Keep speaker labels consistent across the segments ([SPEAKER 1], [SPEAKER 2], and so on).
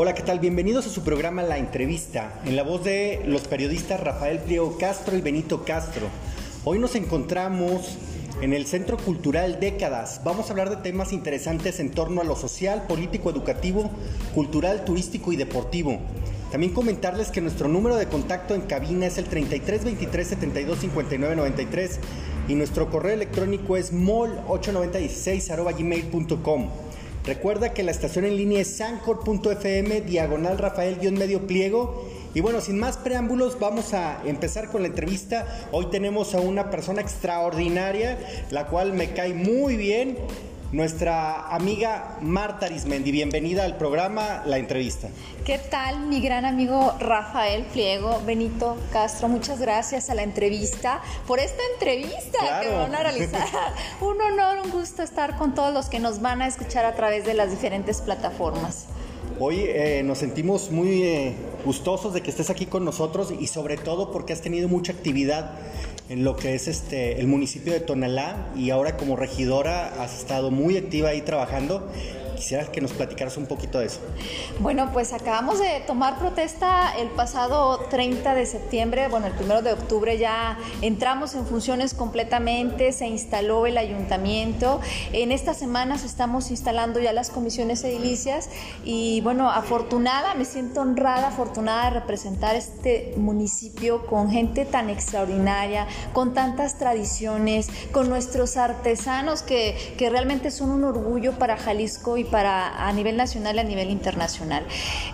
[SPEAKER 1] Hola, ¿qué tal? Bienvenidos a su programa La Entrevista, en la voz de los periodistas Rafael Pliego Castro y Benito Castro. Hoy nos encontramos en el Centro Cultural Décadas. Vamos a hablar de temas interesantes en torno a lo social, político, educativo, cultural, turístico y deportivo. También comentarles que nuestro número de contacto en cabina es el 33 23 72 59 93 y nuestro correo electrónico es mol896 Recuerda que la estación en línea es sancor.fm diagonal Rafael-medio pliego. Y bueno, sin más preámbulos, vamos a empezar con la entrevista. Hoy tenemos a una persona extraordinaria, la cual me cae muy bien nuestra amiga Marta Arismendi. Bienvenida al programa La Entrevista.
[SPEAKER 2] ¿Qué tal, mi gran amigo Rafael Pliego, Benito Castro? Muchas gracias a la entrevista, por esta entrevista que van a realizar. un honor, un gusto estar con todos los que nos van a escuchar a través de las diferentes plataformas.
[SPEAKER 1] Hoy eh, nos sentimos muy eh, gustosos de que estés aquí con nosotros y sobre todo porque has tenido mucha actividad en lo que es este el municipio de Tonalá y ahora como regidora has estado muy activa ahí trabajando Quisiera que nos platicaras un poquito de eso.
[SPEAKER 2] Bueno, pues acabamos de tomar protesta el pasado 30 de septiembre, bueno, el primero de octubre ya entramos en funciones completamente, se instaló el ayuntamiento. En estas semanas estamos instalando ya las comisiones edilicias y bueno, afortunada, me siento honrada, afortunada de representar este municipio con gente tan extraordinaria, con tantas tradiciones, con nuestros artesanos que, que realmente son un orgullo para Jalisco y para a nivel nacional y a nivel internacional.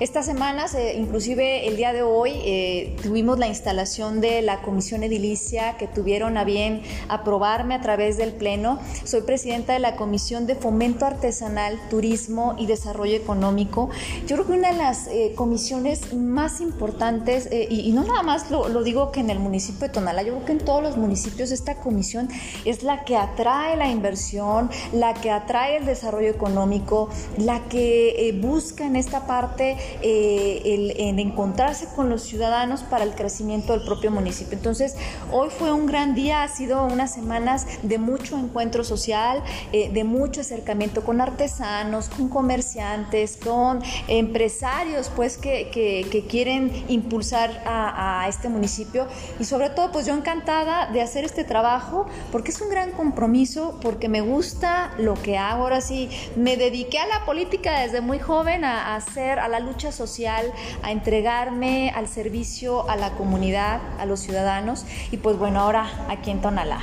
[SPEAKER 2] Estas semanas, eh, inclusive el día de hoy, eh, tuvimos la instalación de la comisión edilicia que tuvieron a bien aprobarme a través del Pleno. Soy presidenta de la Comisión de Fomento Artesanal, Turismo y Desarrollo Económico. Yo creo que una de las eh, comisiones más importantes, y, no nada más lo, lo digo que en el municipio de Tonalá, yo creo que en todos los municipios esta comisión es la que atrae la inversión, la que atrae el desarrollo económico, la que eh, busca en esta parte eh, en encontrarse con los ciudadanos para el crecimiento del propio municipio. Entonces, hoy fue un gran día, ha sido unas semanas de mucho encuentro social, eh, de mucho acercamiento con artesanos, con comerciantes, con empresarios, pues que, quieren impulsar a, a este municipio y sobre todo, pues yo encantada de hacer este trabajo porque es un gran compromiso, porque me gusta lo que hago, ahora sí, me dediqué a la política desde muy joven, a, hacer, a la lucha social, a entregarme al servicio a la comunidad, a los ciudadanos. Y pues bueno, ahora aquí en Tonalá.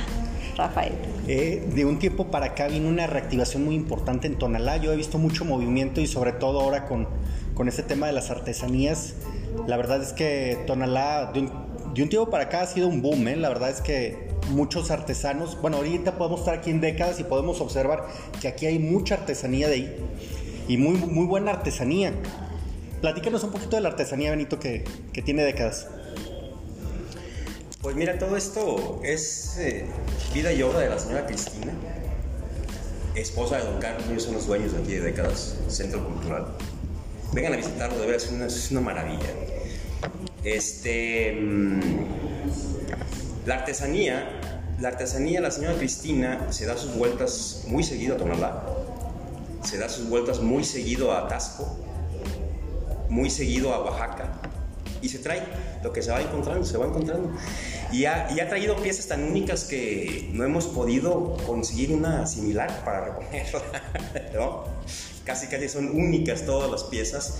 [SPEAKER 2] Rafael.
[SPEAKER 1] Eh, de un tiempo para acá vino una reactivación muy importante en Tonalá. Yo he visto mucho movimiento y sobre todo ahora con, con este tema de las artesanías. La verdad es que Tonalá de un, de un tiempo para acá ha sido un boom. ¿eh? La verdad es que muchos artesanos. Bueno, ahorita podemos estar aquí en décadas y podemos observar que aquí hay mucha artesanía de ahí y muy, muy buena artesanía. Platícanos un poquito de la artesanía, Benito, que, que tiene décadas.
[SPEAKER 3] Pues mira, todo esto es eh, vida y obra de la señora Cristina, esposa de don Carlos, ellos son los dueños de aquí de décadas, Centro Cultural. Vengan a visitarlo, de verdad, es una, maravilla. Este. Mm, la artesanía, la artesanía, la señora Cristina se da sus vueltas muy seguido a Tonalá, se da sus vueltas muy seguido a Tasco, muy seguido a Oaxaca, y se trae lo que se va encontrando, se va encontrando. Y ha, traído piezas tan únicas que no hemos podido conseguir una similar para reponerla, ¿no? Casi casi son únicas todas las piezas.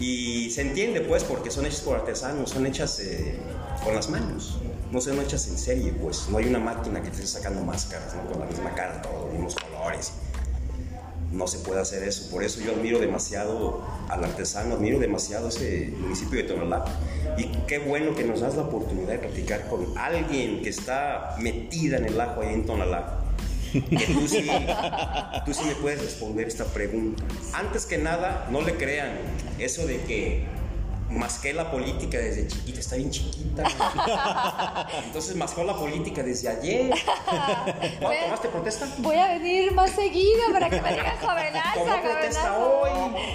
[SPEAKER 3] Y se entiende pues porque son hechas por artesanos, son hechas eh, con las manos no son hechas en serie, pues no hay una máquina que esté sacando máscaras. Con la misma cara, todos los mismos colores. No se puede hacer eso. Por eso yo admiro demasiado al artesano, admiro demasiado ese municipio de Tonalá. Y qué bueno que nos das la oportunidad de platicar con alguien que está metida en el ajo ahí en Tonalá. Tú sí me puedes responder esta pregunta. Antes que nada, no le crean eso de que masqué la política desde chiquita, está bien chiquita. Entonces mascó la política desde ayer. ¿Cuándo tomaste protesta?
[SPEAKER 2] Voy a venir más seguido para que me digan jovenaza.
[SPEAKER 3] Tomó protesta hoy.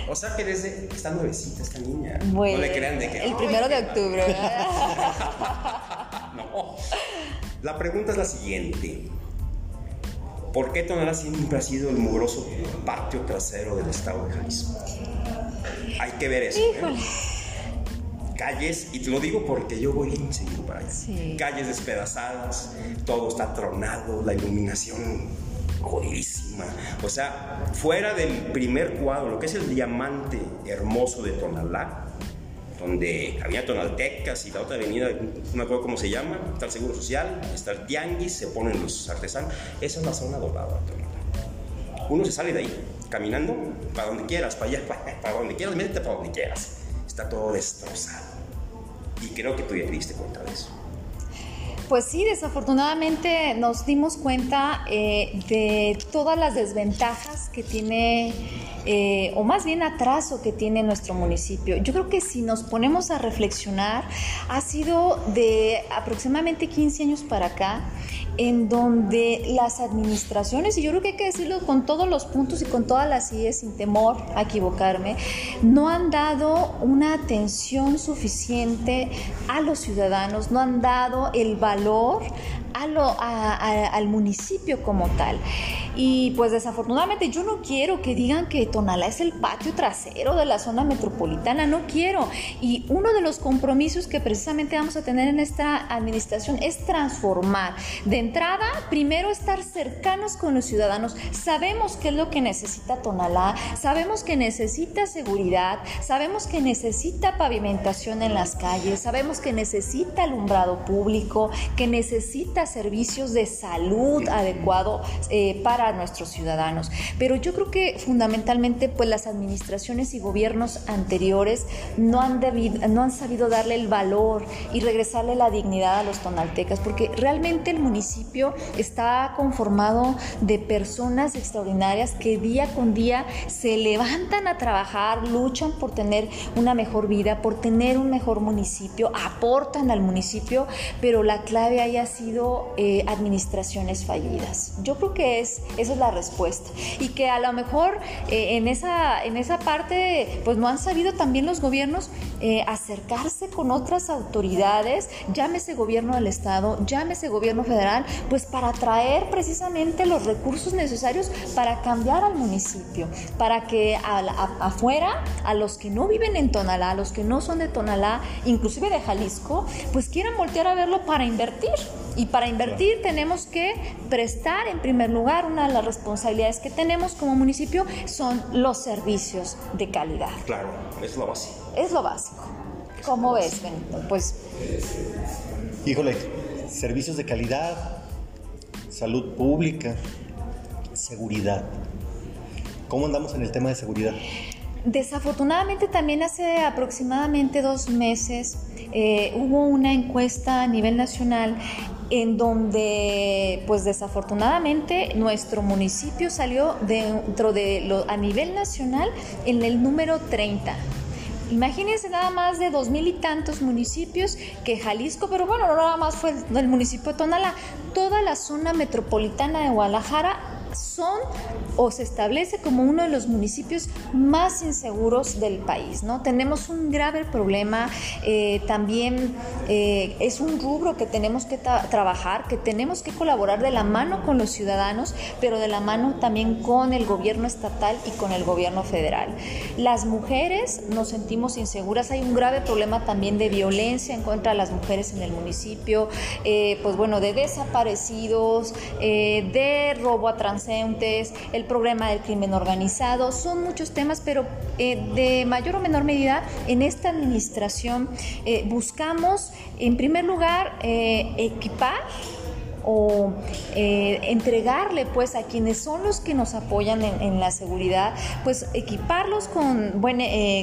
[SPEAKER 3] O sea que desde está nuevecita esta niña. no le crean de que.
[SPEAKER 2] El primero de octubre.
[SPEAKER 3] no. La pregunta es la siguiente. ¿Por qué Tonalá siempre ha sido el mugroso patio trasero del estado de Jalisco? Hay que ver eso. ¿eh? Calles, y te lo digo porque yo voy bien seguido para allá. Calles despedazadas, todo está tronado, la iluminación jodidísima. O sea, fuera del primer cuadro, lo que es el diamante hermoso de Tonalá, donde había tonaltecas y la otra avenida, no me acuerdo cómo se llama, está el Seguro Social, está el Tianguis, se ponen los artesanos. Esa es la zona dorada, Tonalá. Uno se sale de ahí, caminando, para donde quieras, para allá, para, donde quieras, métete para donde quieras. Está todo destrozado. Y creo que tú ya te diste cuenta de eso.
[SPEAKER 2] Pues sí, desafortunadamente nos dimos cuenta eh, de todas las desventajas que tiene eh, o más bien atraso que tiene nuestro municipio. Yo creo que si nos ponemos a reflexionar, ha sido de aproximadamente 15 años para acá, en donde las administraciones, y yo creo que hay que decirlo con todos los puntos y con todas las IES, sin temor a equivocarme, no han dado una atención suficiente a los ciudadanos, no han dado el valor al municipio como tal. Y pues desafortunadamente yo no quiero que digan que Tonalá es el patio trasero de la zona metropolitana, no quiero. Y uno de los compromisos que precisamente vamos a tener en esta administración es transformar. De entrada, primero estar cercanos con los ciudadanos. Sabemos qué es lo que necesita Tonalá, sabemos que necesita seguridad, sabemos que necesita pavimentación en las calles, sabemos que necesita alumbrado público, que necesita servicios de salud adecuado eh, para nuestros ciudadanos. Pero yo creo que fundamentalmente pues las administraciones y gobiernos anteriores no han, debido, no han sabido darle el valor y regresarle la dignidad a los tonaltecas, porque realmente el municipio está conformado de personas extraordinarias que día con día se levantan a trabajar, luchan por tener una mejor vida, por tener un mejor municipio, aportan al municipio, pero la clave haya sido eh, administraciones fallidas. Yo creo que es esa es la respuesta. Y que a lo mejor eh, en, esa, en esa parte, pues no han sabido también los gobiernos eh, acercarse con otras autoridades, llámese gobierno del Estado, llámese gobierno federal, pues para traer precisamente los recursos necesarios para cambiar al municipio, para que afuera, a los que no viven en Tonalá, a los que no son de Tonalá, inclusive de Jalisco, pues quieran voltear a verlo para invertir. Y para invertir tenemos que prestar en primer lugar una las responsabilidades que tenemos como municipio son los servicios de calidad.
[SPEAKER 3] Claro, es lo básico.
[SPEAKER 2] Es lo básico. ¿Cómo ves, Benito? Pues...
[SPEAKER 1] Híjole, servicios de calidad, salud pública, seguridad. ¿Cómo andamos en el tema de seguridad?
[SPEAKER 2] Desafortunadamente también hace aproximadamente dos meses eh, hubo una encuesta a nivel nacional en donde pues desafortunadamente nuestro municipio salió dentro de lo, a nivel nacional en el número 30. Imagínense nada más de dos mil y tantos municipios que Jalisco, pero bueno, no nada más fue el municipio de Tonalá, toda la zona metropolitana de Guadalajara son o se establece como uno de los municipios más inseguros del país, ¿no? Tenemos un grave problema, eh, también eh, es un rubro que tenemos que trabajar, que tenemos que colaborar de la mano con los ciudadanos, pero de la mano también con el gobierno estatal y con el gobierno federal. Las mujeres nos sentimos inseguras, hay un grave problema también de violencia en contra de las mujeres en el municipio, eh, pues bueno, de desaparecidos, de robo a trans el problema del crimen organizado, son muchos temas, pero eh, de mayor o menor medida en esta administración eh, buscamos, en primer lugar, eh, equipar o entregarle pues a quienes son los que nos apoyan en, la seguridad, pues equiparlos con,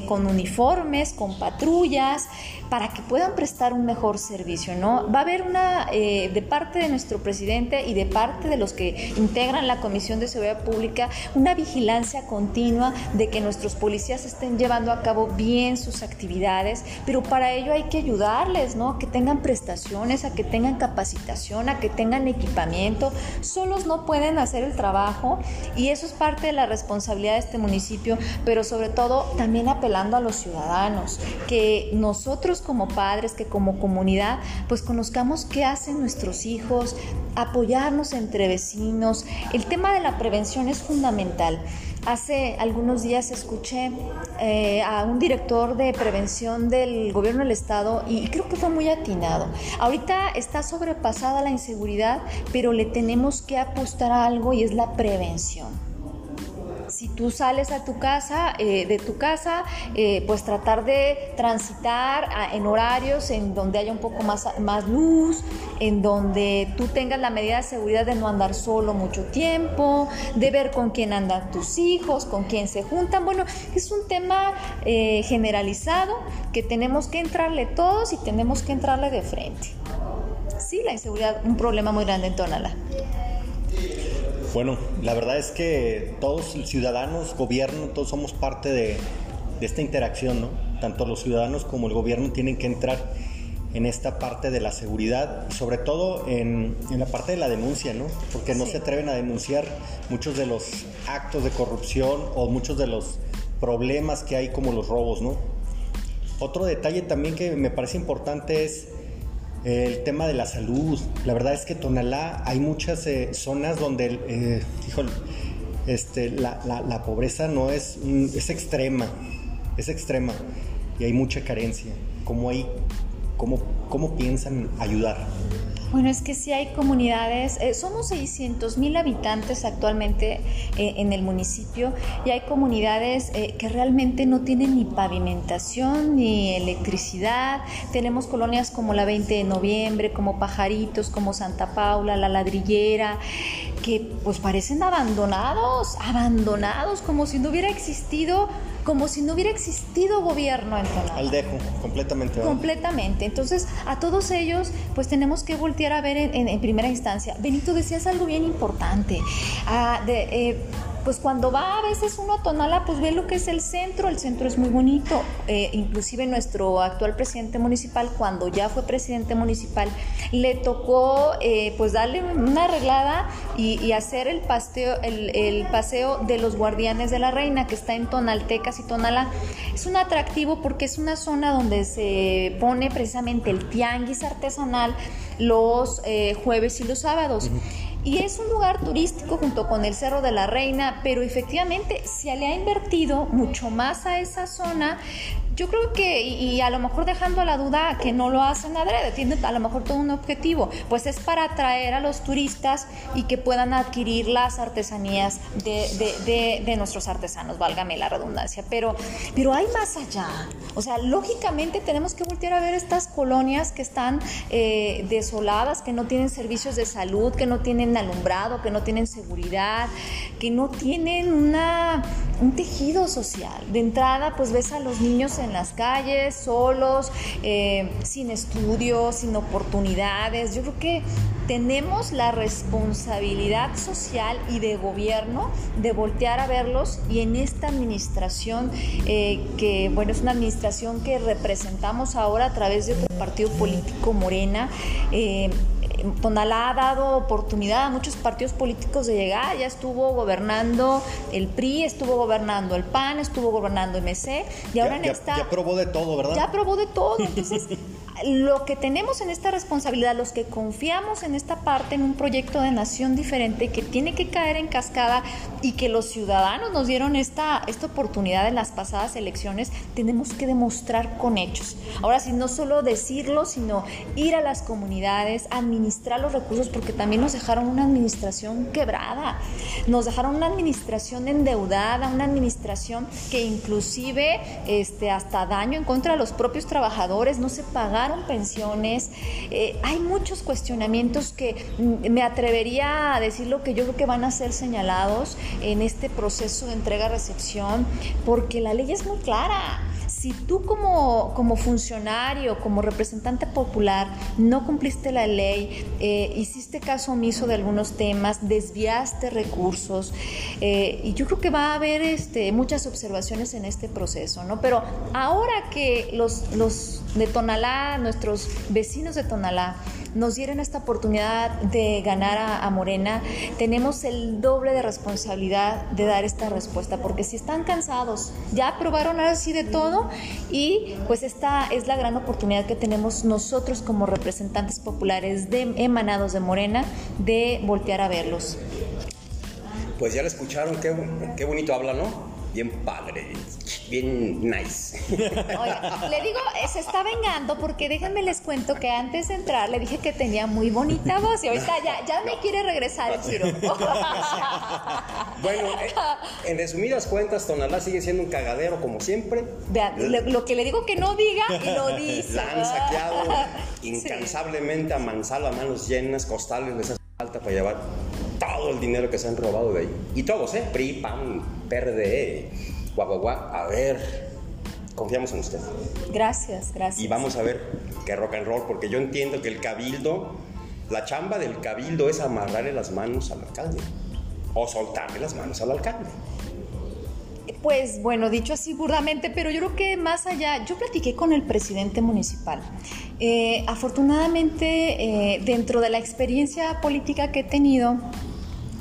[SPEAKER 2] con uniformes, con patrullas, para que puedan prestar un mejor servicio, ¿no? Va a haber una, eh, de parte de nuestro presidente y de parte de los que integran la Comisión de Seguridad Pública, una vigilancia continua de que nuestros policías estén llevando a cabo bien sus actividades, pero para ello hay que ayudarles, ¿no? Que tengan prestaciones, a que tengan capacitación, a que tengan equipamiento. Solos no pueden hacer el trabajo y eso es parte de la responsabilidad de este municipio, pero sobre todo también apelando a los ciudadanos, que nosotros como padres, que como comunidad, pues conozcamos qué hacen nuestros hijos, apoyarnos entre vecinos. El tema de la prevención es fundamental. Hace algunos días escuché eh, a un director de prevención del gobierno del estado y creo que fue muy atinado. Ahorita está sobrepasada la inseguridad, pero le tenemos que apostar a algo y es la prevención si tú sales a tu casa, eh, de tu casa, eh, pues tratar de transitar en horarios en donde haya un poco más, más luz, en donde tú tengas la medida de seguridad de no andar solo mucho tiempo, de ver con quién andan tus hijos, con quién se juntan. Bueno, es un tema eh, generalizado que tenemos que entrarle todos y tenemos que entrarle de frente. Sí, la inseguridad, un problema muy grande en Tonalá.
[SPEAKER 1] Bueno, la verdad es que todos ciudadanos, gobierno, todos somos parte de, esta interacción, ¿no? Tanto los ciudadanos como el gobierno tienen que entrar en esta parte de la seguridad sobre todo en, la parte de la denuncia, ¿no? Porque no se atreven a denunciar muchos de los actos de corrupción o muchos de los problemas que hay como los robos, ¿no? Otro detalle también que me parece importante es el tema de la salud. La verdad es que Tonalá hay muchas eh, zonas donde, eh, este, la, la, pobreza no es, es extrema, es extrema y hay mucha carencia. ¿Cómo, hay, cómo, cómo piensan ayudar?
[SPEAKER 2] Bueno, es que sí hay comunidades, eh, somos 600 mil habitantes actualmente eh, en el municipio y hay comunidades eh, que realmente no tienen ni pavimentación ni electricidad. Tenemos colonias como la 20 de noviembre, como Pajaritos, como Santa Paula, La Ladrillera, que pues parecen abandonados, abandonados, como si no hubiera existido como si no hubiera existido gobierno en Tonalá.
[SPEAKER 1] Al dejo, completamente.
[SPEAKER 2] Completamente. Entonces, a todos ellos, pues tenemos que voltear a ver en, primera instancia. Benito, decías algo bien importante. Ah, de, eh, pues cuando va a veces uno a Tonala, pues ve lo que es el centro, el centro es muy bonito, eh, inclusive nuestro actual presidente municipal, cuando ya fue presidente municipal, le tocó eh, pues darle una arreglada y, hacer el paseo, el, paseo de los guardianes de la reina, que está en Tonaltecas y Tonala. Es un atractivo porque es una zona donde se pone precisamente el tianguis artesanal los eh, jueves y los sábados. Y es un lugar turístico junto con el Cerro de la Reina, pero efectivamente se le ha invertido mucho más a esa zona yo creo que, y, a lo mejor dejando la duda que no lo hacen adrede, tienen a lo mejor todo un objetivo, pues es para atraer a los turistas y que puedan adquirir las artesanías de, nuestros artesanos, válgame la redundancia. Pero, pero hay más allá. O sea, lógicamente tenemos que voltear a ver estas colonias que están eh, desoladas, que no tienen servicios de salud, que no tienen alumbrado, que no tienen seguridad, que no tienen una, un tejido social. De entrada, pues ves a los niños en las calles, solos, eh, sin estudios, sin oportunidades. Yo creo que tenemos la responsabilidad social y de gobierno de voltear a verlos y en esta administración, eh, que bueno, es una administración que representamos ahora a través de otro partido político, Morena, eh, Tonalá ha dado oportunidad a muchos partidos políticos de llegar, ya estuvo gobernando el PRI, estuvo gobernando el PAN, estuvo gobernando MC y ahora en esta...
[SPEAKER 1] Ya probó de todo, ¿verdad?
[SPEAKER 2] Ya probó de todo, entonces lo que tenemos en esta responsabilidad, los que confiamos en esta parte, en un proyecto de nación diferente que tiene que caer en cascada y que los ciudadanos nos dieron esta, esta oportunidad en las pasadas elecciones, tenemos que demostrar con hechos. Ahora sí, no solo decirlo, sino ir a las comunidades, administrar los recursos, porque también nos dejaron una administración quebrada, nos dejaron una administración endeudada, una administración que inclusive este, hasta daño en contra de los propios trabajadores, no se pensiones. Eh, hay muchos cuestionamientos que me atrevería a decir lo que yo creo que van a ser señalados en este proceso de entrega-recepción, porque la ley es muy clara si tú como, como funcionario, como representante popular, no cumpliste la ley, eh, hiciste caso omiso de algunos temas, desviaste recursos, eh, y yo creo que va a haber este, muchas observaciones en este proceso, ¿no? Pero ahora que los, los de Tonalá, nuestros vecinos de Tonalá, nos dieron esta oportunidad de ganar a, Morena, tenemos el doble de responsabilidad de dar esta respuesta, porque si están cansados, ya probaron así de todo y pues esta es la gran oportunidad que tenemos nosotros como representantes populares de, emanados de Morena de voltear a verlos.
[SPEAKER 3] Pues ya la escucharon, qué, qué bonito habla, ¿no? bien padre, bien nice.
[SPEAKER 2] Le digo, eh, se está vengando porque déjenme les cuento que antes de entrar le dije que tenía muy bonita voz y ahorita ya, ya me quiere regresar el Ciro.
[SPEAKER 3] bueno, eh, en resumidas cuentas, Tonalá sigue siendo un cagadero como siempre.
[SPEAKER 2] Vean, lo, que le digo que no diga, lo dice.
[SPEAKER 3] La han saqueado incansablemente a mansalva, a manos llenas, costales les hace falta para llevar todo el dinero que se han robado de ahí. Y todos, ¿eh? PRI, PAN, PRD, guaguaguá. A ver, confiamos en usted.
[SPEAKER 2] Gracias, gracias.
[SPEAKER 3] Y vamos a ver qué rock and roll, porque yo entiendo que el cabildo, la chamba del cabildo es amarrarle las manos al alcalde o soltarle las manos al alcalde.
[SPEAKER 2] Pues bueno, dicho así burdamente, pero yo creo que más allá, yo platiqué con el presidente municipal. Eh, afortunadamente, eh, dentro de la experiencia política que he tenido,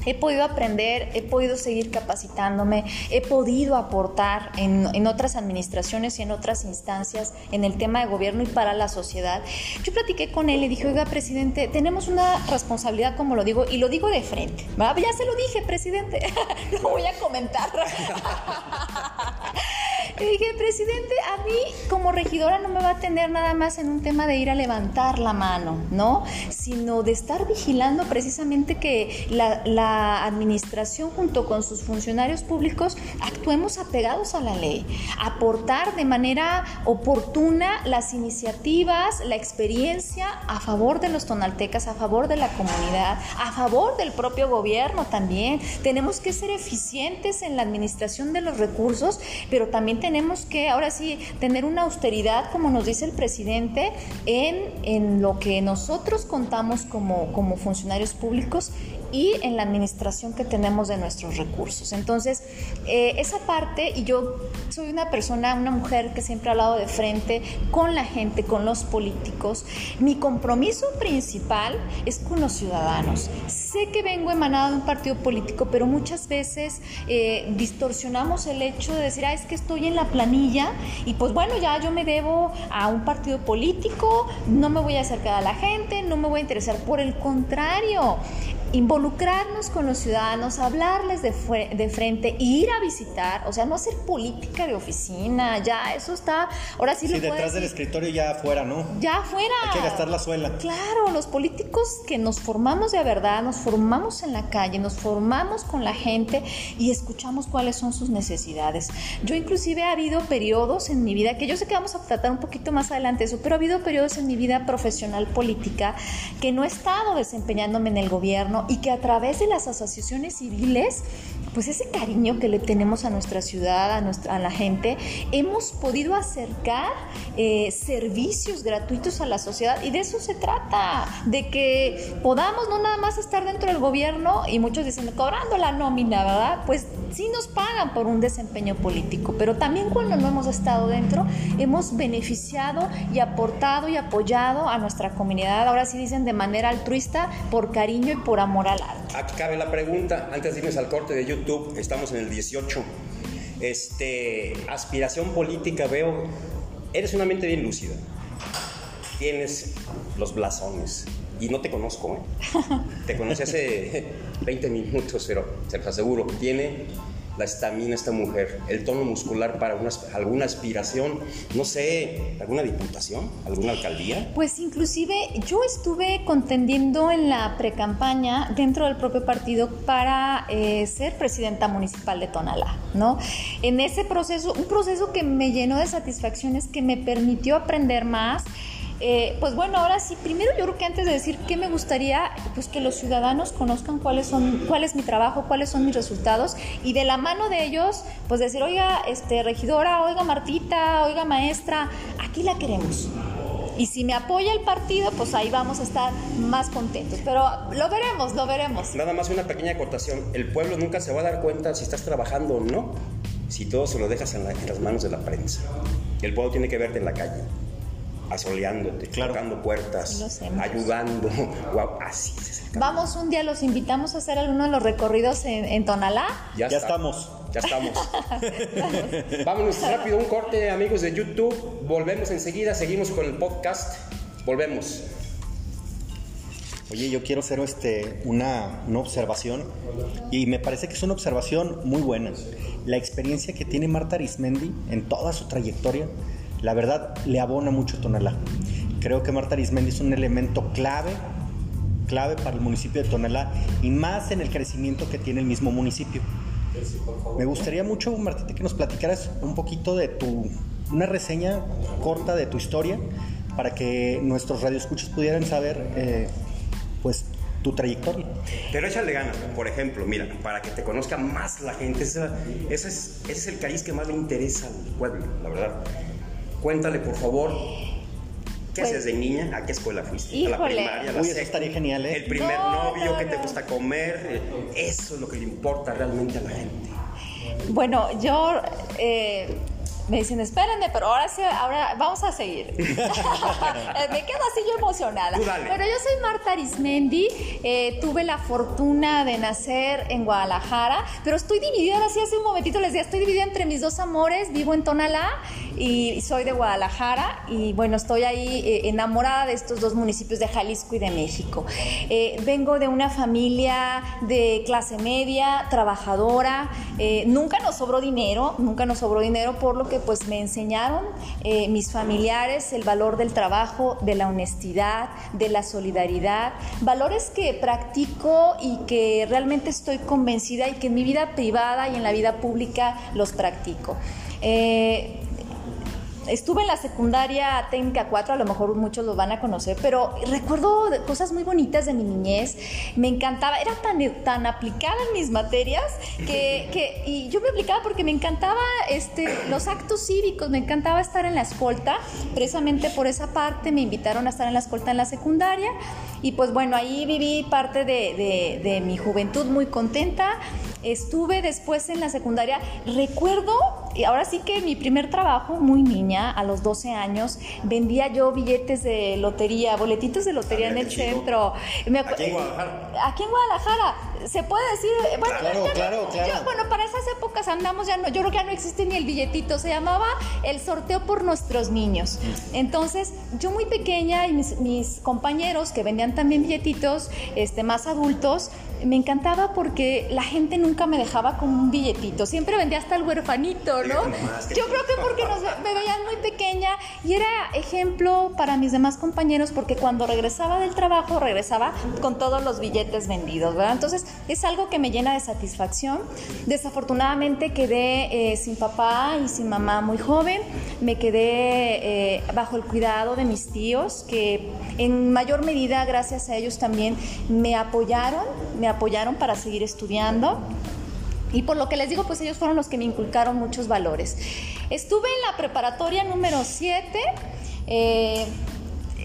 [SPEAKER 2] he podido aprender, he podido seguir capacitándome, he podido aportar en, otras administraciones y en otras instancias en el tema de gobierno y para la sociedad. Yo platiqué con él y dije, oiga, presidente, tenemos una responsabilidad, como lo digo, y lo digo de frente. Ya se lo dije, presidente, lo voy a comentar. Y dije, presidente, a mí como regidora no me va a atender nada más en un tema de ir a levantar la mano, ¿no? Sino de estar vigilando precisamente que la, la administración junto con sus funcionarios públicos actuemos apegados a la ley, aportar de manera oportuna las iniciativas, la experiencia a favor de los tonaltecas, a favor de la comunidad, a favor del propio gobierno también. Tenemos que ser eficientes en la administración de los recursos, pero también tenemos que ahora sí tener una austeridad, como nos dice el presidente, en, en lo que nosotros contamos como, como funcionarios públicos y en la administración que tenemos de nuestros recursos. Entonces, eh, esa parte, y yo soy una persona, una mujer que siempre ha hablado de frente con la gente, con los políticos, mi compromiso principal es con los ciudadanos. Sé que vengo emanada de un partido político, pero muchas veces eh, distorsionamos el hecho de decir, ah, es que estoy en la planilla y pues bueno, ya yo me debo a un partido político, no me voy a acercar a la gente, no me voy a interesar. Por el contrario, involucrarnos con los ciudadanos, hablarles de, de frente, ir a visitar, o sea, no hacer política de oficina, ya eso está, ahora sí,
[SPEAKER 1] sí detrás del escritorio ya afuera, ¿no?
[SPEAKER 2] Ya afuera.
[SPEAKER 1] Hay que gastar la suela.
[SPEAKER 2] Claro, los políticos que nos formamos de verdad, nos formamos en la calle, nos formamos con la gente y escuchamos cuáles son sus necesidades. Yo inclusive ha habido periodos en mi vida, que yo sé que vamos a tratar un poquito más adelante eso, pero ha habido periodos en mi vida profesional política que no he estado desempeñándome en el gobierno y que a través de las asociaciones civiles, pues ese cariño que le tenemos a nuestra ciudad, a, nuestra, a la gente, hemos podido acercar eh, servicios gratuitos a la sociedad y de eso se trata, de que podamos no nada más estar dentro del gobierno y muchos dicen cobrando la nómina, ¿verdad? Pues sí nos pagan por un desempeño político, pero también cuando no hemos estado dentro, hemos beneficiado y aportado y apoyado a nuestra comunidad, ahora sí dicen de manera altruista, por cariño y por amor
[SPEAKER 3] Aquí cabe la pregunta, antes de irnos al corte de YouTube, estamos en el 18. Este, aspiración política, veo, eres una mente bien lúcida. Tienes los blasones. Y no te conozco, ¿eh? Te conocí hace 20 minutos, pero se los aseguro, tiene la estamina esta mujer, el tono muscular para alguna aspiración, no sé, alguna diputación, alguna alcaldía?
[SPEAKER 2] Pues inclusive yo estuve contendiendo en la precampaña dentro del propio partido para eh, ser presidenta municipal de Tonalá, ¿no? En ese proceso, un proceso que me llenó de satisfacciones, que me permitió aprender más, eh, pues bueno, ahora sí, primero yo creo que antes de decir qué me gustaría, pues que los ciudadanos conozcan cuáles son, cuál es mi trabajo, cuáles son mis resultados y de la mano de ellos, pues decir, oiga, este, regidora, oiga, Martita, oiga, maestra, aquí la queremos. Y si me apoya el partido, pues ahí vamos a estar más contentos. Pero lo veremos, lo veremos.
[SPEAKER 3] Nada más una pequeña acotación. El pueblo nunca se va a dar cuenta si estás trabajando o no, si todo se lo dejas en, en las manos de la prensa. El pueblo tiene que verte en la calle asoleándote, tocando puertas, ayudando. así
[SPEAKER 2] Vamos un día, los invitamos a hacer alguno de los recorridos en, Tonalá.
[SPEAKER 1] Ya, estamos.
[SPEAKER 3] Ya estamos. Vámonos rápido, un corte, amigos de YouTube. Volvemos enseguida, seguimos con el podcast. Volvemos.
[SPEAKER 1] Oye, yo quiero hacer este, una, una observación y me parece que es una observación muy buena. La experiencia que tiene Marta Arismendi en toda su trayectoria, la verdad, le abona mucho Tonalá. Creo que Marta Arismendi es un elemento clave clave para el municipio de Tonalá y más en el crecimiento que tiene el mismo municipio. Me gustaría mucho, Martita, que nos platicaras un poquito de tu, una reseña corta de tu historia para que nuestros radioescuchos pudieran saber, eh, pues, tu trayectoria.
[SPEAKER 3] Pero échale ganas, por ejemplo, mira, para que te conozca más la gente, ese, es, es el cariz que más le interesa al pueblo, la verdad. Cuéntale, por favor, ¿Qué pues, haces de niña? ¿A qué escuela fuiste?
[SPEAKER 2] Híjole.
[SPEAKER 3] ¿A la primaria? ¿A la
[SPEAKER 1] Uy, eso estaría genial, ¿eh?
[SPEAKER 3] El primer
[SPEAKER 2] No,
[SPEAKER 3] novio
[SPEAKER 2] no,
[SPEAKER 3] que te gusta comer. eh, Eso es lo que le importa realmente a la gente.
[SPEAKER 2] Bueno, yo eh, me dicen, espérenme, pero ahora sí, ahora vamos a seguir. Me quedo así yo emocionada. Pero yo soy Marta Arismendi, eh, tuve la fortuna de nacer en Guadalajara, pero estoy dividida, ahora sí hace un momentito les decía, estoy dividida entre mis dos amores, vivo en Tonalá y soy de Guadalajara y bueno, estoy ahí eh, enamorada de estos dos municipios de Jalisco y de México. Eh, vengo de una familia de clase media, trabajadora, eh, nunca nos sobró dinero, nunca nos sobró dinero por lo que pues me enseñaron mis familiares el valor del trabajo, de la honestidad, de la solidaridad, valores que practico y que realmente estoy convencida y que en mi vida privada y en la vida pública los practico. Estuve en la secundaria técnica 4, a lo mejor muchos lo van a conocer, pero recuerdo cosas muy bonitas de mi niñez. Me encantaba, era tan, tan aplicada en mis materias que, que- y yo me aplicaba porque me encantaba este, los actos cívicos, me encantaba estar en la escolta. Precisamente por esa parte me invitaron a estar en la escolta en la secundaria. Y pues bueno, ahí viví parte de- de mi juventud muy contenta. Estuve después en la secundaria. Recuerdo, y ahora sí que mi primer trabajo, muy niña, a los 12 años, vendía yo billetes de lotería, boletitos de lotería en el centro. Me
[SPEAKER 3] Aquí en Guadalajara.
[SPEAKER 2] Aquí en Guadalajara. Se puede decir, bueno,
[SPEAKER 1] Claro, claro, claro.
[SPEAKER 2] yo- bueno, para esas épocas andamos ya no, yo creo que ya no existe ni el billetito, se llamaba el sorteo por nuestros niños. Entonces, yo muy pequeña y mis, mis compañeros que vendían también billetitos, este, más adultos, me encantaba porque la gente nunca me dejaba con un billetito, siempre vendía hasta el huerfanito, ¿no? Yo creo que porque nos, me veían muy pequeña y era ejemplo para mis demás compañeros porque cuando regresaba del trabajo regresaba con todos los billetes vendidos, ¿verdad? Entonces es algo que me llena de satisfacción. Desafortunadamente quedé eh, sin papá y sin mamá muy joven, me quedé eh, bajo el cuidado de mis tíos que en mayor medida gracias a ellos también me apoyaron, me apoyaron para seguir estudiando. Y por lo que les digo, pues ellos fueron los que me inculcaron muchos valores. Estuve en la preparatoria número 7, eh,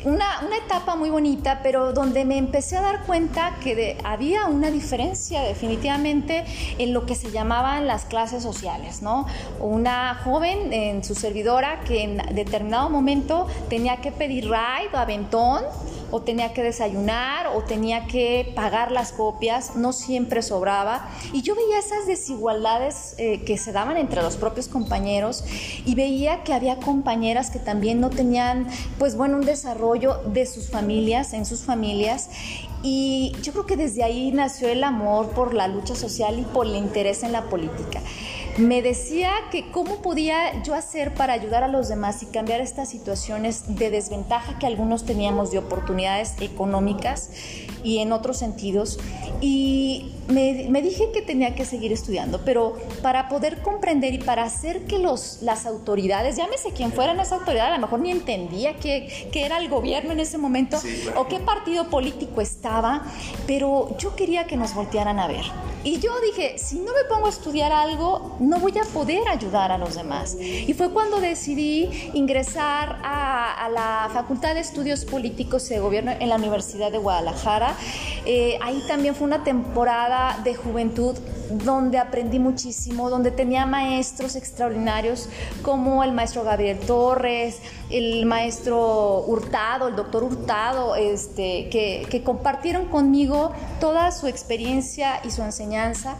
[SPEAKER 2] una, una etapa muy bonita, pero donde me empecé a dar cuenta que había una diferencia definitivamente en lo que se llamaban las clases sociales, ¿no? Una joven en su servidora que en determinado momento tenía que pedir ride o aventón, o tenía que desayunar o tenía que pagar las copias, no siempre sobraba. Y yo veía esas desigualdades eh, que se daban entre los propios compañeros y veía que había compañeras que también no tenían, pues bueno, un desarrollo de sus familias, en sus familias. Y yo creo que desde ahí nació el amor por la lucha social y por el interés en la política me decía que cómo podía yo hacer para ayudar a los demás y cambiar estas situaciones de desventaja que algunos teníamos de oportunidades económicas y en otros sentidos. Y me, me dije que tenía que seguir estudiando, pero para poder comprender y para hacer que los, las autoridades, llámese quien fuera esa autoridad, a lo mejor ni entendía qué, qué era el gobierno en ese momento
[SPEAKER 3] Sí, claro.
[SPEAKER 2] o qué partido político estaba, pero yo quería que nos voltearan a ver. Y yo dije, si no me pongo a estudiar algo, no voy a poder ayudar a los demás. Y fue cuando decidí ingresar a, a la Facultad de Estudios Políticos y de Gobierno en la Universidad de Guadalajara. Eh, ahí también fue una temporada de juventud donde aprendí muchísimo, donde tenía maestros extraordinarios como el maestro Gabriel Torres, el maestro Hurtado, el doctor Hurtado, este, que, que compartieron conmigo toda su experiencia y su enseñanza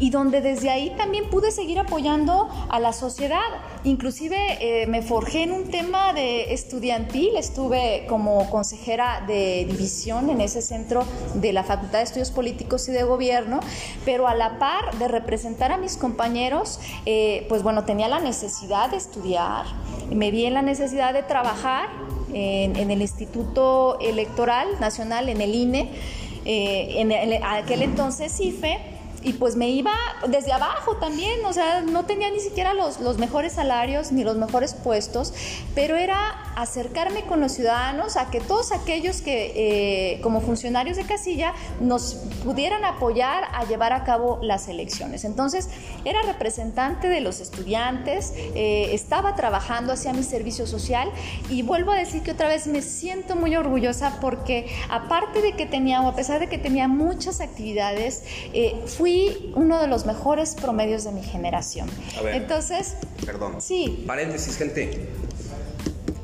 [SPEAKER 2] y donde desde ahí también pude seguir apoyando a la sociedad. inclusive eh, me forjé en un tema de estudiantil, estuve como consejera de división en ese centro de la Facultad de Estudios Políticos y de Gobierno, pero a la par de representar a mis compañeros, eh, pues bueno, tenía la necesidad de estudiar, me vi en la necesidad de trabajar en, el Instituto Electoral Nacional, en el INE, eh, en, aquel entonces IFE y pues me iba desde abajo también, o sea, no tenía ni siquiera los, los mejores salarios ni los mejores puestos, pero era acercarme con los ciudadanos a que todos aquellos que eh, como funcionarios de casilla nos pudieran apoyar a llevar a cabo las elecciones. Entonces, era representante de los estudiantes, eh, estaba trabajando hacia mi servicio social y vuelvo a decir que otra vez me siento muy orgullosa porque aparte de que tenía, o a pesar de que tenía muchas actividades, eh, fui uno de los mejores promedios de mi generación. Entonces,
[SPEAKER 3] perdón.
[SPEAKER 2] Sí.
[SPEAKER 3] Paréntesis, gente.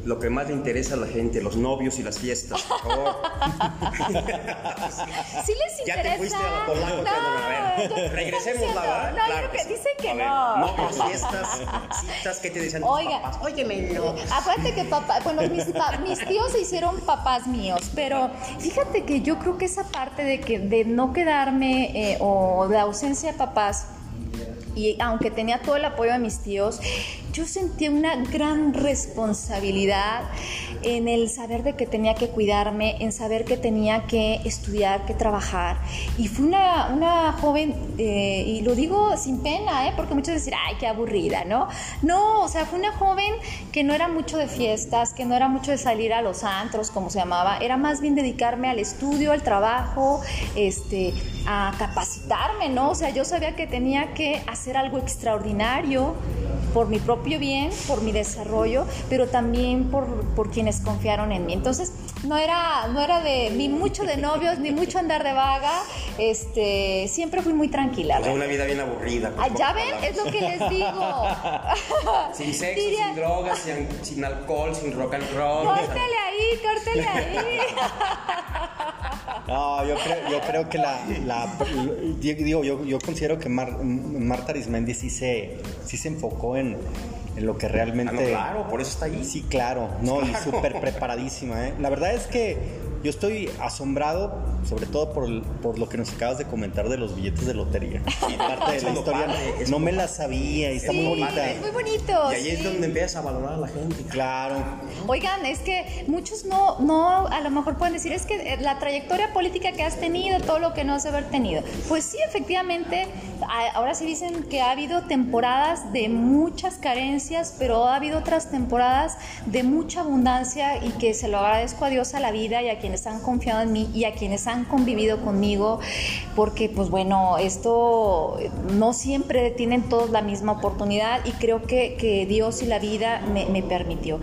[SPEAKER 3] Lo que más le interesa a la gente, los novios y las fiestas, por favor.
[SPEAKER 2] sí les interesa.
[SPEAKER 3] Ya te fuiste a la Polanco, no, a ver, regresemos la verdad.
[SPEAKER 2] No, claro que, dicen que no.
[SPEAKER 3] novios, fiestas, citas, ¿qué te dicen Oiga, papás? Óyeme, no.
[SPEAKER 2] Acuérdate que papá, bueno, mis, mis, tíos se hicieron papás míos, pero fíjate que yo creo que esa parte de que de no quedarme eh, o de ausencia de papás y aunque tenía todo el apoyo de mis tíos, yo sentía una gran responsabilidad en el saber de que tenía que cuidarme, en saber que tenía que estudiar, que trabajar. Y fui una, una joven, eh, y lo digo sin pena, ¿eh? porque muchos dicen, ay, qué aburrida, ¿no? No, o sea, fue una joven que no era mucho de fiestas, que no era mucho de salir a los antros, como se llamaba, era más bien dedicarme al estudio, al trabajo, este, a capacitarme, ¿no? O sea, yo sabía que tenía que hacer algo extraordinario por mi propio bien, por mi desarrollo, pero también por, por quienes confiaron en mí. Entonces, no era, no era de ni mucho de novios, ni mucho andar de vaga, este, siempre fui muy tranquila.
[SPEAKER 3] una vida bien aburrida.
[SPEAKER 2] Ah, ya ven, es lo que les digo.
[SPEAKER 3] sin sexo, sin drogas, sin, alcohol, sin rock and roll.
[SPEAKER 2] Córtele ahí, córtele ahí.
[SPEAKER 1] No, yo creo, yo creo que la, la digo, yo, yo considero que Marta Arismendi sí se, sí se enfocó en, en lo que realmente... Ah,
[SPEAKER 3] claro, por eso está ahí.
[SPEAKER 1] Sí, claro, no, y súper preparadísima. ¿eh? La verdad es que yo estoy asombrado, sobre todo por, por, lo que nos acabas de comentar de los billetes de lotería. parte de la historia no me la sabía y está muy bonita.
[SPEAKER 2] muy bonito.
[SPEAKER 3] Y ahí es donde empiezas a valorar a la gente.
[SPEAKER 1] Claro.
[SPEAKER 2] Oigan, es que muchos no, no, a lo mejor pueden decir, es que la trayectoria política que has tenido, todo lo que no has de haber tenido. Pues sí, efectivamente, ahora sí dicen que ha habido temporadas de muchas carencias, pero ha habido otras temporadas de mucha abundancia y que se lo agradezco a Dios, a la vida y a quienes han confiado en mí y a quienes han convivido conmigo, porque pues bueno, esto no siempre tienen todos la misma oportunidad y creo que, Dios y la vida me, permitió.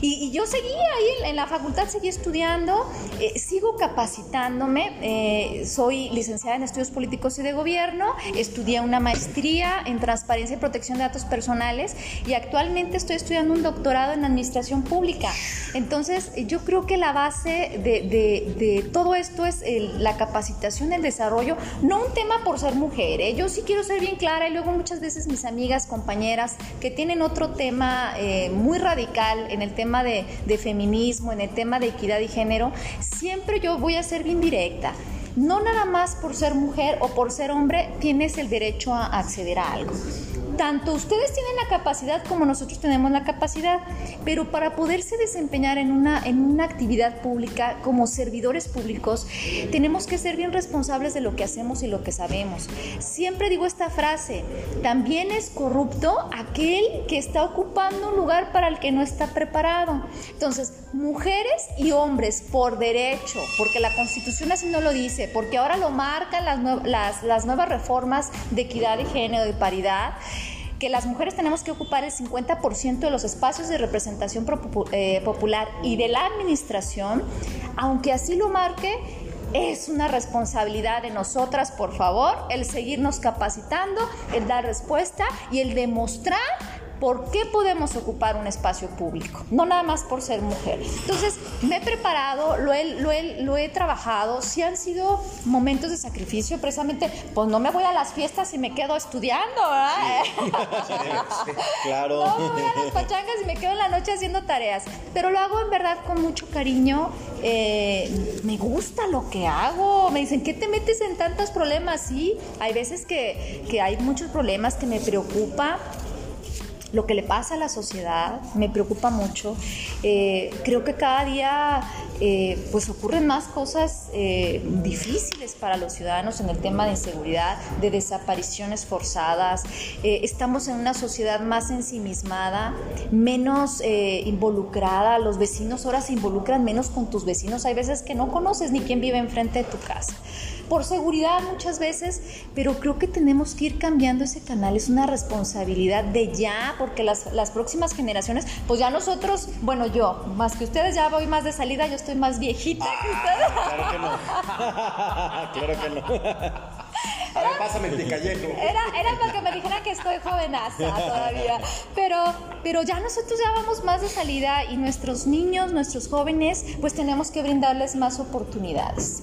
[SPEAKER 2] Y, yo seguí ahí en la facultad, seguí estudiando, eh, sigo capacitándome, eh, soy licenciada en estudios políticos y de gobierno, estudié una maestría en transparencia y protección de datos personales y actualmente estoy estudiando un doctorado en administración pública. Entonces, yo creo que la base de, de, todo esto es la capacitación, el desarrollo, no un tema por ser mujer, ¿eh? yo sí quiero ser bien clara y luego muchas veces mis amigas, compañeras que tienen otro tema eh, muy radical en el tema de, de feminismo, en el tema de equidad y género, siempre yo voy a ser bien directa no nada más por ser mujer o por ser hombre tienes el derecho a acceder a algo tanto ustedes tienen la capacidad como nosotros tenemos la capacidad, pero para poderse desempeñar en una, en una actividad pública como servidores públicos, tenemos que ser bien responsables de lo que hacemos y lo que sabemos. Siempre digo esta frase, también es corrupto aquel que está ocupando un lugar para el que no está preparado. Entonces, mujeres y hombres por derecho, porque la Constitución así no lo dice, porque ahora lo marcan las, las, las nuevas reformas de equidad de género, y paridad, que las mujeres tenemos que ocupar el 50% de los espacios de representación eh, popular y de la administración, aunque así lo marque, es una responsabilidad de nosotras, por favor, el seguirnos capacitando, el dar respuesta y el demostrar por qué podemos ocupar un espacio público, no nada más por ser mujer. Entonces, me he preparado, lo he, lo he, lo he trabajado, si han sido momentos de sacrificio, precisamente, pues no me voy a las fiestas y me quedo estudiando, ¿verdad?
[SPEAKER 1] claro.
[SPEAKER 2] No me voy a las pachangas y me quedo en la noche haciendo tareas, pero lo hago en verdad con mucho cariño. Eh, me gusta lo que hago. Me dicen, ¿qué te metes en tantos problemas? Sí, hay veces que, que hay muchos problemas que me preocupa lo que le pasa a la sociedad me preocupa mucho. Eh, creo que cada día eh, pues ocurren más cosas eh, difíciles para los ciudadanos en el tema de inseguridad, de desapariciones forzadas. estamos en una sociedad más ensimismada, menos involucrada. Los vecinos ahora se involucran menos con tus vecinos. Hay veces que no conoces ni quién vive enfrente de tu casa por seguridad muchas veces, pero creo que tenemos que ir cambiando ese canal, es una responsabilidad de ya, porque las, las próximas generaciones, pues ya nosotros, bueno, yo, más que ustedes, ya voy más de salida, yo estoy más viejita que
[SPEAKER 1] ah, ustedes. Claro que no, claro que no.
[SPEAKER 3] A ver, pásame el
[SPEAKER 2] Era, era para que me dijera que estoy jovenaza todavía. Pero, pero ya nosotros ya vamos más de salida y nuestros niños, nuestros jóvenes, pues tenemos que brindarles más oportunidades.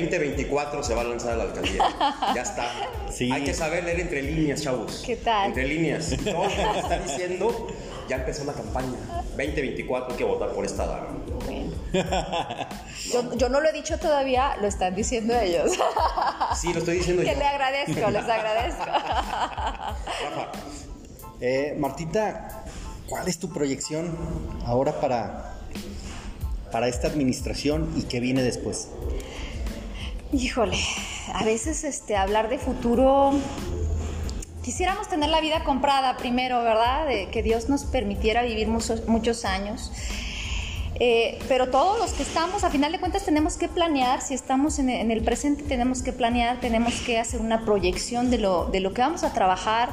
[SPEAKER 3] 2024 se va a lanzar a la alcaldía. Ya está. Hay que saber leer entre líneas, chavos.
[SPEAKER 2] ¿Qué tal?
[SPEAKER 3] Entre líneas. Todo lo que está diciendo, ya empezó la campaña. 2024 hay que votar por esta dama.
[SPEAKER 2] Yo, yo, no lo he dicho todavía, lo están diciendo ellos.
[SPEAKER 3] Sí, lo estoy diciendo
[SPEAKER 2] yo.
[SPEAKER 3] Que
[SPEAKER 2] le agradezco, les agradezco.
[SPEAKER 1] Eh, Martita, ¿cuál es tu proyección ahora para, para esta administración y qué viene después?
[SPEAKER 2] Híjole, a veces este, hablar de futuro, quisiéramos tener la vida comprada primero, ¿verdad? De que Dios nos permitiera vivir muchos, muchos años. Eh, pero todos los que estamos, a final de cuentas, tenemos que planear, si estamos en, en, el presente, tenemos que planear, tenemos que hacer una proyección de lo, de lo que vamos a trabajar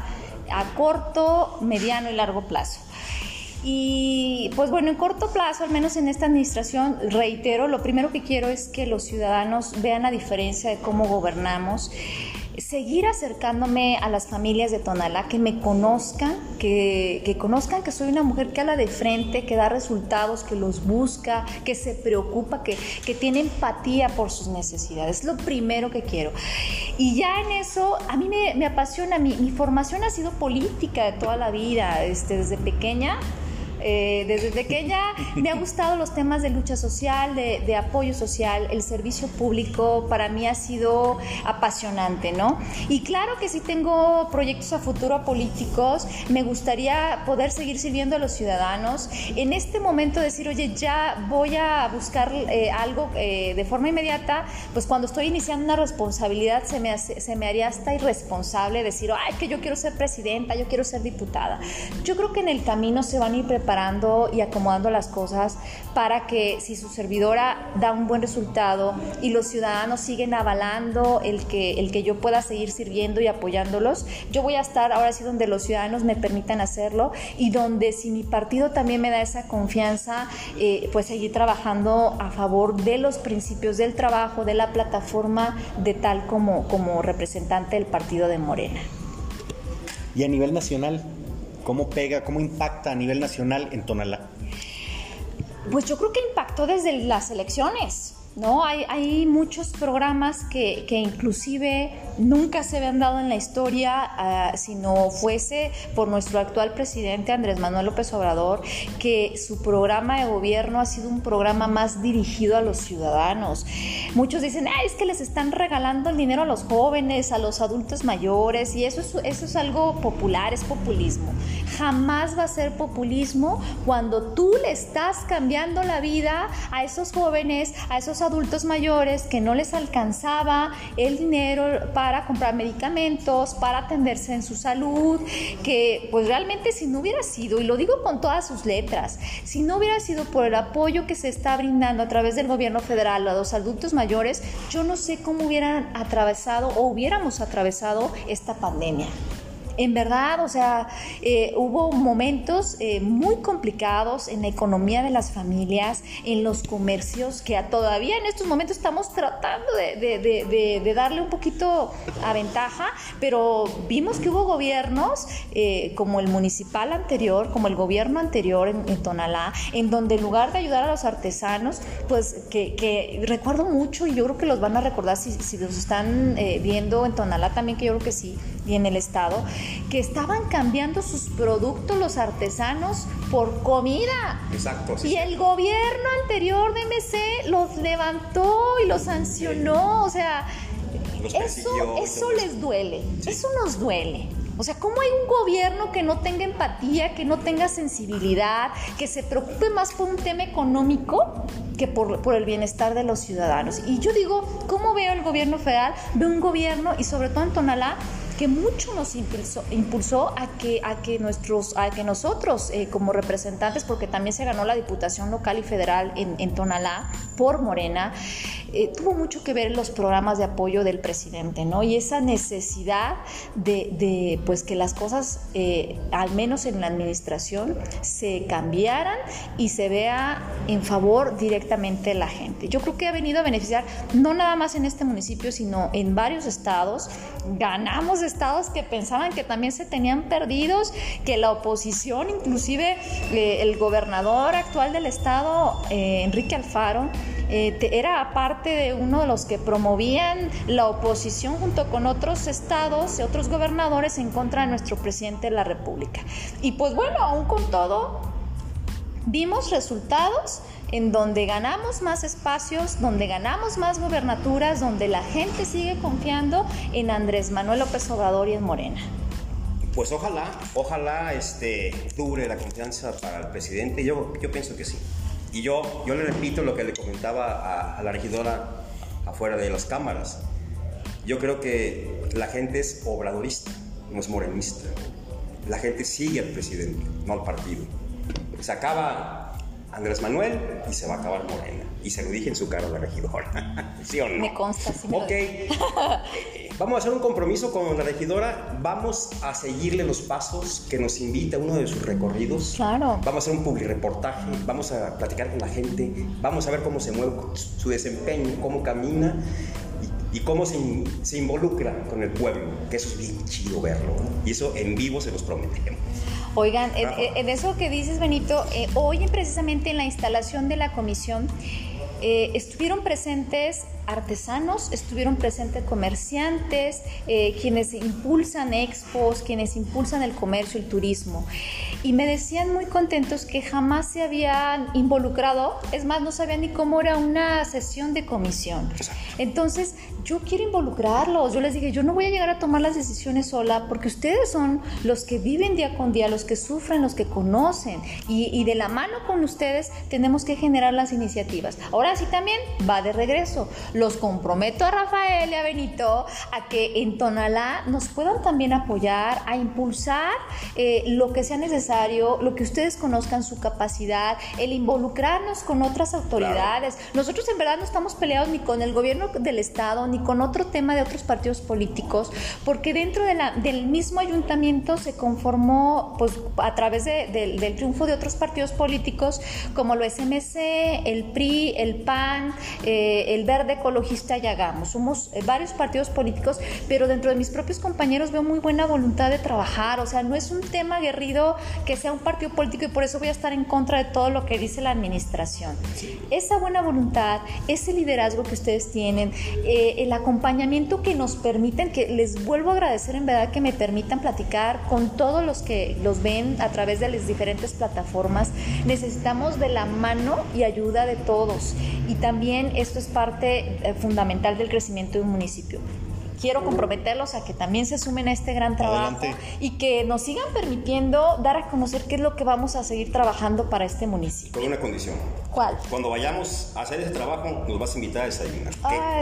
[SPEAKER 2] a corto, mediano y largo plazo. Y pues bueno, en corto plazo, al menos en esta administración, reitero, lo primero que quiero es que los ciudadanos vean la diferencia de cómo gobernamos seguir acercándome a las familias de Tonalá, que me conozcan, que, que, conozcan que soy una mujer que habla de frente, que da resultados, que los busca, que se preocupa, que, que tiene empatía por sus necesidades. Es lo primero que quiero. Y ya en eso, a mí me, me apasiona, mi, mi, formación ha sido política de toda la vida, este, desde pequeña eh, desde pequeña me ha gustado los temas de lucha social, de, apoyo social, el servicio público para mí ha sido apasionante, ¿no? Y claro que si tengo proyectos a futuro políticos, me gustaría poder seguir sirviendo a los ciudadanos. En este momento decir, oye, ya voy a buscar eh, algo eh, de forma inmediata, pues cuando estoy iniciando una responsabilidad se me, se me haría hasta irresponsable decir, ay, que yo quiero ser presidenta, yo quiero ser diputada. Yo creo que en el camino se van a ir preparando y acomodando las cosas para que si su servidora da un buen resultado y los ciudadanos siguen avalando el que, el que yo pueda seguir sirviendo y apoyándolos, yo voy a estar ahora sí donde los ciudadanos me permitan hacerlo y donde si mi partido también me da esa confianza, eh, pues seguir trabajando a favor de los principios del trabajo, de la plataforma de tal como, como representante del partido de Morena.
[SPEAKER 1] Y a nivel nacional, ¿Cómo pega, cómo impacta a nivel nacional en Tonalá?
[SPEAKER 2] Pues yo creo que impactó desde las elecciones. ¿No? Hay, hay muchos programas que, que, inclusive nunca se habían dado en la historia uh, si no fuese por nuestro actual presidente Andrés Manuel López Obrador, que su programa de gobierno ha sido un programa más dirigido a los ciudadanos. Muchos dicen, ah, es que les están regalando el dinero a los jóvenes, a los adultos mayores, y eso es, eso es algo popular, es populismo. Jamás va a ser populismo cuando tú le estás cambiando la vida a esos jóvenes, a esos adultos mayores que no les alcanzaba el dinero para comprar medicamentos, para atenderse en su salud, que pues realmente si no hubiera sido, y lo digo con todas sus letras, si no hubiera sido por el apoyo que se está brindando a través del gobierno federal a los adultos mayores, yo no sé cómo hubieran atravesado o hubiéramos atravesado esta pandemia. En verdad, o sea, eh, hubo momentos eh, muy complicados en la economía de las familias, en los comercios, que todavía en estos momentos estamos tratando de, darle un poquito a ventaja, pero vimos que hubo gobiernos eh, como el municipal anterior, como el gobierno anterior en, Tonalá, en donde en lugar de ayudar a los artesanos, pues que, recuerdo mucho y yo creo que los van a recordar si, si los están viendo en Tonalá también, que yo creo que sí, y en el estado, que estaban cambiando sus productos los artesanos por comida.
[SPEAKER 3] Exacto.
[SPEAKER 2] y el gobierno anterior de MC los levantó y los sancionó, o sea, eso, eso les duele, eso nos duele. O sea, ¿cómo hay un gobierno que no tenga empatía, que no tenga sensibilidad, que se preocupe más por un tema económico que por, por, el bienestar de los ciudadanos? Y yo digo, ¿cómo veo el gobierno federal? Veo un gobierno, y sobre todo en Tonalá, que mucho nos impulsó, impulsó a, que, a, que nuestros, a que nosotros eh, como representantes, porque también se ganó la Diputación Local y Federal en, en Tonalá por Morena, eh, tuvo mucho que ver los programas de apoyo del presidente, ¿no? Y esa necesidad de, de pues que las cosas, eh, al menos en la administración, se cambiaran y se vea en favor directamente de la gente. Yo creo que ha venido a beneficiar no nada más en este municipio, sino en varios estados. Ganamos estados que pensaban que también se tenían perdidos, que la oposición, inclusive eh, el gobernador actual del estado, eh, Enrique Alfaro, eh, era parte de uno de los que promovían la oposición junto con otros estados y otros gobernadores en contra de nuestro presidente de la República. Y pues bueno, aún con todo, vimos resultados en donde ganamos más espacios, donde ganamos más gobernaturas, donde la gente sigue confiando en Andrés Manuel López Obrador y en Morena.
[SPEAKER 3] Pues ojalá, ojalá este, dure la confianza para el presidente. Yo, yo pienso que sí. Y yo, yo le repito lo que le comentaba a, a la regidora afuera de las cámaras. Yo creo que la gente es obradorista, no es morenista. La gente sigue al presidente, no al partido. Se acaba Andrés Manuel y se va a acabar Morena. Y se lo dije en su cara a la regidora. ¿Sí o no?
[SPEAKER 2] Me consta, sí.
[SPEAKER 3] ok. Eh, vamos a hacer un compromiso con la regidora. Vamos a seguirle los pasos que nos invita a uno de sus recorridos.
[SPEAKER 2] Claro.
[SPEAKER 3] Vamos a hacer un publireportaje. Vamos a platicar con la gente. Vamos a ver cómo se mueve su desempeño, cómo camina y cómo se, se, involucra con el pueblo, que eso es bien chido verlo. Y eso en vivo se los prometemos.
[SPEAKER 2] Oigan, en, eso que dices, Benito, eh, hoy precisamente en la instalación de la comisión eh, estuvieron presentes artesanos, estuvieron presentes comerciantes, eh, quienes impulsan expos, quienes impulsan el comercio, el turismo. Y me decían muy contentos que jamás se habían involucrado, es más, no sabían ni cómo era una sesión de comisión. Entonces, yo quiero involucrarlos. Yo les dije, yo no voy a llegar a tomar las decisiones sola porque ustedes son los que viven día con día, los que sufren, los que conocen. Y, y de la mano con ustedes tenemos que generar las iniciativas. Ahora sí también va de regreso los comprometo a Rafael y a Benito a que en Tonalá nos puedan también apoyar, a impulsar eh, lo que sea necesario, lo que ustedes conozcan su capacidad, el involucrarnos con otras autoridades. Nosotros en verdad no estamos peleados ni con el gobierno del Estado, ni con otro tema de otros partidos políticos, porque dentro de la, del mismo ayuntamiento se conformó pues, a través del triunfo de otros partidos políticos como lo SMC, el PRI, el PAN, eh, el Verde ecologista y hagamos. Somos eh, varios partidos políticos, pero dentro de mis propios compañeros veo muy buena voluntad de trabajar. O sea, no es un tema aguerrido que sea un partido político y por eso voy a estar en contra de todo lo que dice la administración. Esa buena voluntad, ese liderazgo que ustedes tienen, eh, el acompañamiento que nos permiten, que les vuelvo a agradecer en verdad que me permitan platicar con todos los que los ven a través de las diferentes plataformas. Necesitamos de la mano y ayuda de todos. Y también esto es parte fundamental del crecimiento de un municipio quiero comprometerlos a que también se sumen a este gran trabajo y que nos sigan permitiendo dar a conocer qué es lo que vamos a seguir trabajando para este municipio.
[SPEAKER 3] Con una condición.
[SPEAKER 2] ¿Cuál?
[SPEAKER 3] Cuando vayamos a hacer ese trabajo, nos vas a invitar a desayunar.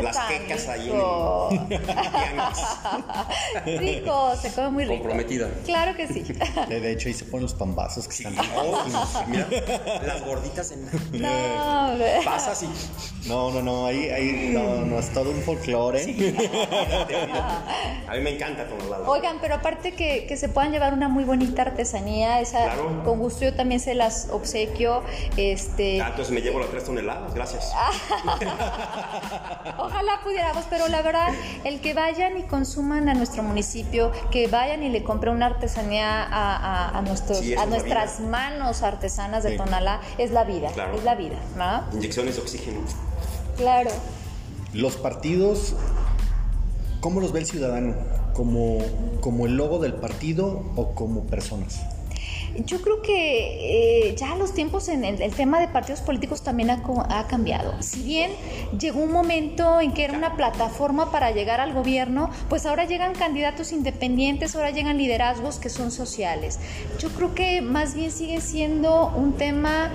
[SPEAKER 3] las quecas ahí
[SPEAKER 2] en Rico, se come muy rico.
[SPEAKER 3] Comprometida.
[SPEAKER 2] Claro que sí.
[SPEAKER 1] De hecho, ahí se ponen los pambazos que están.
[SPEAKER 3] Oh, mira, las gorditas en.
[SPEAKER 2] No,
[SPEAKER 3] Pasas y.
[SPEAKER 1] No, no, no, ahí, ahí no, no, es todo un folclore.
[SPEAKER 3] A mí me encanta Tonalá.
[SPEAKER 2] Oigan, pero aparte que, que, se puedan llevar una muy bonita artesanía, esa con gusto yo también se las obsequio. Este...
[SPEAKER 3] Ah, entonces me llevo las tres toneladas, gracias.
[SPEAKER 2] Ojalá pudiéramos, pero la verdad, el que vayan y consuman a nuestro municipio, que vayan y le compren una artesanía a, a, nuestros, a nuestras manos artesanas de Tonalá, es la vida, es la vida, ¿no?
[SPEAKER 3] Inyecciones de oxígeno.
[SPEAKER 2] Claro.
[SPEAKER 1] Los partidos, ¿cómo los ve el ciudadano? ¿Como, como el logo del partido o como personas?
[SPEAKER 2] Yo creo que eh, ya los tiempos en el, tema de partidos políticos también ha, ha, cambiado. Si bien llegó un momento en que era una plataforma para llegar al gobierno, pues ahora llegan candidatos independientes, ahora llegan liderazgos que son sociales. Yo creo que más bien sigue siendo un tema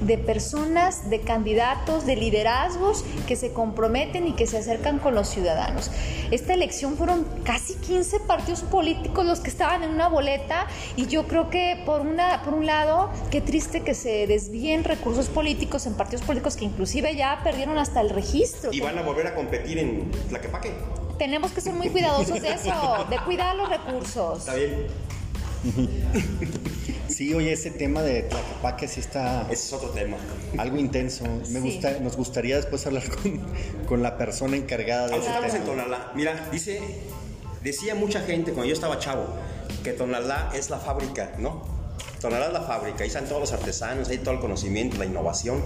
[SPEAKER 2] de personas, de candidatos, de liderazgos que se comprometen y que se acercan con los ciudadanos. Esta elección fueron casi 15 partidos políticos los que estaban en una boleta y yo creo que por, una, por un lado, qué triste que se desvíen recursos políticos en partidos políticos que inclusive ya perdieron hasta el registro.
[SPEAKER 3] Y van a volver a competir en Tlaquepaque.
[SPEAKER 2] Tenemos que ser muy cuidadosos de eso, de cuidar los recursos.
[SPEAKER 3] Está bien.
[SPEAKER 1] Sí, oye, ese tema de Tlaquepaque sí está...
[SPEAKER 3] Ese es otro tema.
[SPEAKER 1] Algo intenso. Me gusta, nos gustaría después hablar con, la persona encargada de
[SPEAKER 3] ese tema. en Tonalá. Mira, dice, decía mucha gente cuando yo estaba chavo que Tonalá es la fábrica, ¿no? Tonalá es la fábrica, ahí están todos los artesanos, ahí todo el conocimiento, la innovación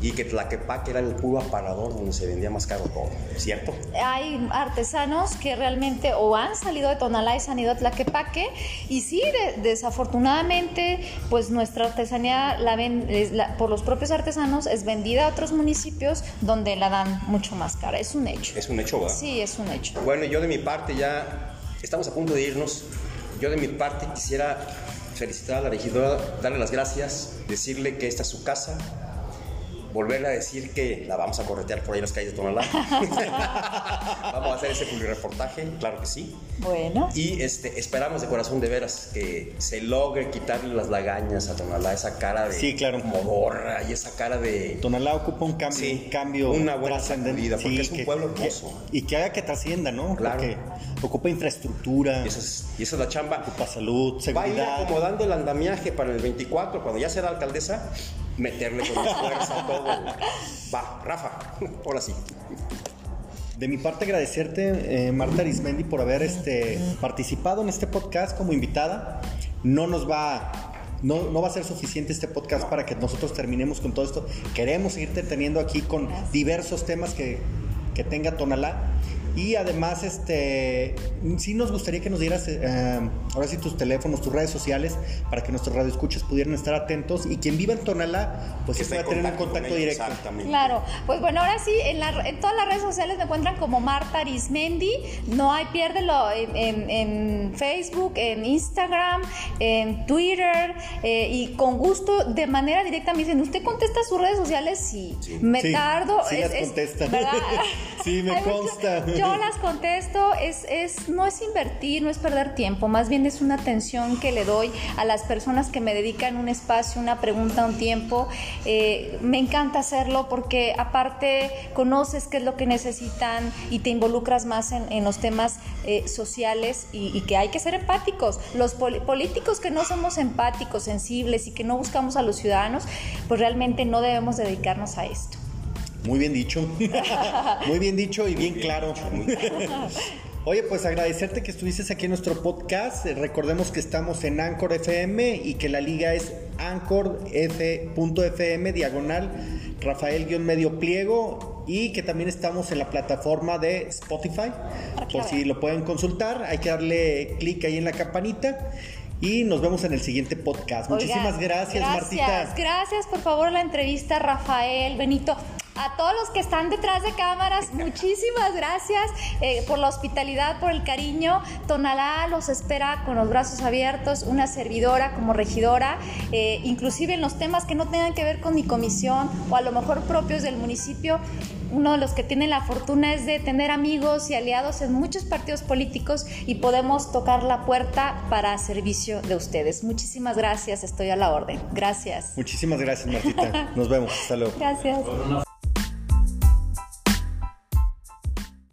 [SPEAKER 3] y que Tlaquepaque era el puro aparador donde se vendía más caro todo, ¿cierto?
[SPEAKER 2] Hay artesanos que realmente o han salido de Tonalá y se han ido a Tlaquepaque y sí, desafortunadamente, pues nuestra artesanía la ven, por los propios artesanos es vendida a otros municipios donde la dan mucho más cara, es un hecho.
[SPEAKER 3] Es un hecho, ¿verdad?
[SPEAKER 2] Sí, es un hecho.
[SPEAKER 3] Bueno, yo de mi parte ya estamos a punto de irnos. Yo de mi parte quisiera felicitar a la regidora, darle las gracias, decirle que esta es su casa, volverle a decir que la vamos a corretear por ahí en las calles de Tonalá. vamos a hacer ese reportaje, claro que sí.
[SPEAKER 2] Bueno.
[SPEAKER 3] Y este, esperamos de corazón de veras que se logre quitarle las lagañas a Tonalá, esa cara de
[SPEAKER 1] sí, claro.
[SPEAKER 3] modorra y esa cara de...
[SPEAKER 1] Tonalá ocupa un cambio,
[SPEAKER 3] sí,
[SPEAKER 1] un cambio
[SPEAKER 3] una buena sacudida, porque es un pueblo hermoso.
[SPEAKER 1] y que haga que trascienda, ¿no?
[SPEAKER 3] Claro.
[SPEAKER 1] Porque ocupa infraestructura.
[SPEAKER 3] Y esa, es, la chamba.
[SPEAKER 1] Ocupa salud, seguridad.
[SPEAKER 3] Va a ir acomodando el andamiaje para el 24, cuando ya sea alcaldesa, meterle con fuerza todo. Va, Rafa, ahora sí.
[SPEAKER 1] De mi parte agradecerte, eh, Marta Arismendi, por haber este, participado en este podcast como invitada. No nos va no, no, va a ser suficiente este podcast para que nosotros terminemos con todo esto. Queremos seguirte teniendo aquí con diversos temas que, que tenga Tonalá. Y además, este, sí nos gustaría que nos dieras eh, ahora sí tus teléfonos, tus redes sociales, para que nuestros radioescuchas pudieran estar atentos y quien viva en Tonalá, pues pueda tener un contacto directo.
[SPEAKER 2] Claro, pues bueno, ahora sí, en, en, todas las redes sociales me encuentran como Marta Arismendi, no hay piérdelo en, en, Facebook, en Instagram, en Twitter, eh, y con gusto, de manera directa me dicen, ¿usted contesta sus redes sociales? Sí, me tardo.
[SPEAKER 1] Sí, las contestan. sí, me consta
[SPEAKER 2] las contesto, es, es, no es invertir, no es perder tiempo, más bien es una atención que le doy a las personas que me dedican un espacio, una pregunta, un tiempo. Eh, me encanta hacerlo porque aparte conoces qué es lo que necesitan y te involucras más en, los temas eh, sociales y, que hay que ser empáticos. Los políticos que no somos empáticos, sensibles y que no buscamos a los ciudadanos, pues realmente no debemos dedicarnos a esto.
[SPEAKER 1] Muy bien dicho. Muy bien dicho y bien claro. Oye, pues agradecerte que estuvieses aquí en nuestro podcast. Recordemos que estamos en Anchor FM y que la liga es anchor.fm diagonal Rafael-medio pliego y que también estamos en la plataforma de Spotify. Por si lo pueden consultar, hay que darle clic ahí en la campanita. Y nos vemos en el siguiente podcast. Muchísimas gracias, gracias, Martita.
[SPEAKER 2] Gracias, por favor, la entrevista, Rafael, Benito. A todos los que están detrás de cámaras, muchísimas gracias eh, por la hospitalidad, por el cariño. Tonalá los espera con los brazos abiertos, una servidora como regidora, eh, inclusive en los temas que no tengan que ver con mi comisión o a lo mejor propios del municipio uno de los que tiene la fortuna es de tener amigos y aliados en muchos partidos políticos y podemos tocar la puerta para servicio de ustedes. Muchísimas gracias, estoy a la orden. Gracias.
[SPEAKER 1] Muchísimas gracias, Martita. Nos vemos. Hasta luego.
[SPEAKER 2] Gracias.